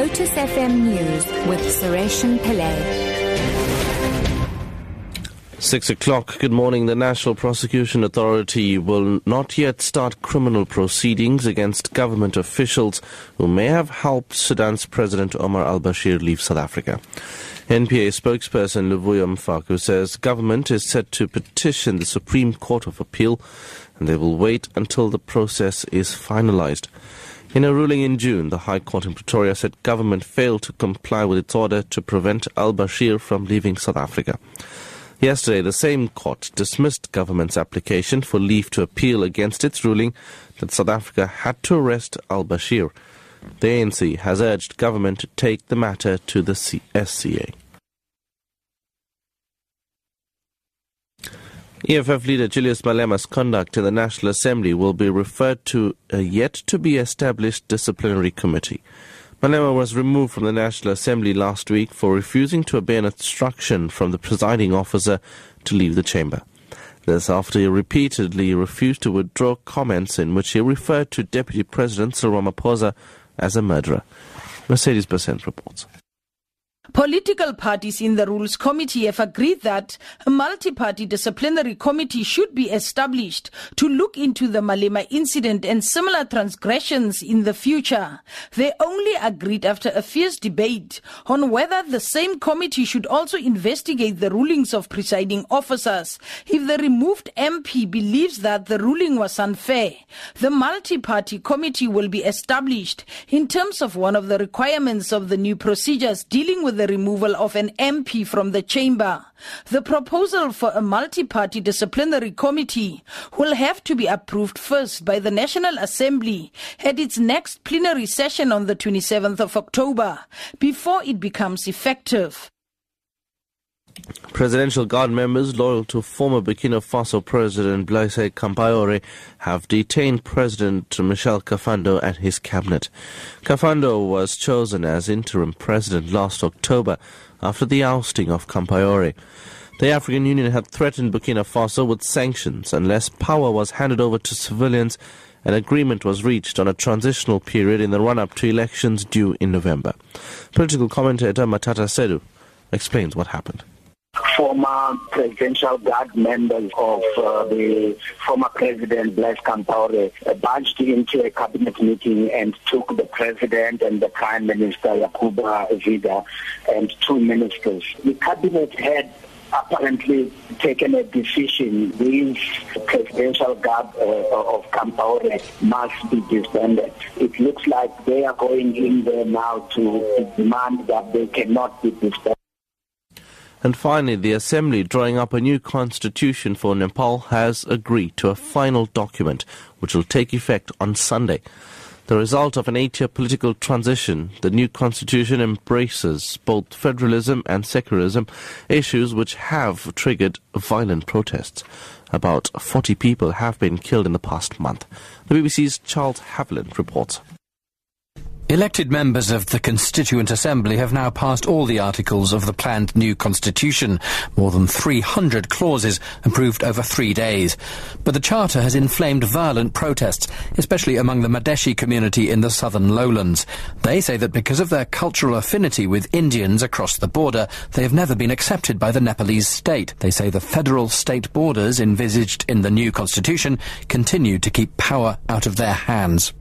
Lotus FM News with Sureshan Pillay. Six o'clock. Good morning. The National Prosecution Authority will not yet start criminal proceedings against government officials who may have helped Sudan's President Omar al-Bashir leave South Africa. NPA spokesperson Luvuyo Mfaku says government is set to petition the Supreme Court of Appeal and they will wait until the process is finalized. In a ruling in June, the High Court in Pretoria said government failed to comply with its order to prevent al-Bashir from leaving South Africa. Yesterday, the same court dismissed government's application for leave to appeal against its ruling that South Africa had to arrest al-Bashir. The ANC has urged government to take the matter to the SCA. EFF leader Julius Malema's conduct in the National Assembly will be referred to a yet to be established disciplinary committee. Malema was removed from the National Assembly last week for refusing to obey an instruction from the presiding officer to leave the chamber. This after he repeatedly refused to withdraw comments in which he referred to Deputy President Cyril Ramaphosa as a murderer. Mercedes Besant reports. Political parties in the Rules Committee have agreed that a multi-party disciplinary committee should be established to look into the Malema incident and similar transgressions in the future. They only agreed after a fierce debate on whether the same committee should also investigate the rulings of presiding officers. If the removed MP believes that the ruling was unfair, the multi-party committee will be established in terms of one of the requirements of the new procedures dealing with the removal of an MP from the chamber. The proposal for a multi-party disciplinary committee will have to be approved first by the National Assembly at its next plenary session on the 27th of October before it becomes effective. Presidential Guard members loyal to former Burkina Faso President Blaise Compaore have detained President Michel Kafando and his cabinet. Kafando was chosen as interim president last October after the ousting of Compaore. The African Union had threatened Burkina Faso with sanctions unless power was handed over to civilians. An agreement was reached on a transitional period in the run-up to elections due in November. Political commentator Matata Sedu explains what happened former presidential guard members of uh, the former president Blaise Compaore uh, barged into a cabinet meeting and took the president and the prime minister Yacouba Zida and two ministers. The cabinet had apparently taken a decision these presidential guard uh, of Compaore must be disbanded. It looks like they are going in there now to demand that they cannot be disbanded. And finally, the Assembly, drawing up a new constitution for Nepal, has agreed to a final document which will take effect on Sunday. The result of an eight year political transition, the new constitution embraces both federalism and secularism, issues which have triggered violent protests. About 40 people have been killed in the past month. The BBC's Charles Haviland reports. Elected members of the Constituent Assembly have now passed all the articles of the planned new constitution, more than 300 clauses approved over three days. But the charter has inflamed violent protests, especially among the Madhesi community in the southern lowlands. They say that because of their cultural affinity with Indians across the border, they have never been accepted by the Nepalese state. They say the federal state borders envisaged in the new constitution continue to keep power out of their hands.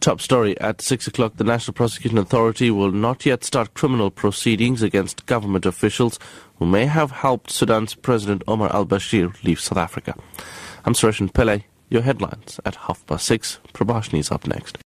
Top story at 6 o'clock. The National Prosecution Authority will not yet start criminal proceedings against government officials who may have helped Sudan's President Omar al Bashir leave South Africa. I'm Sureshan Pillay. Your headlines at half past six. Prabhashni is up next.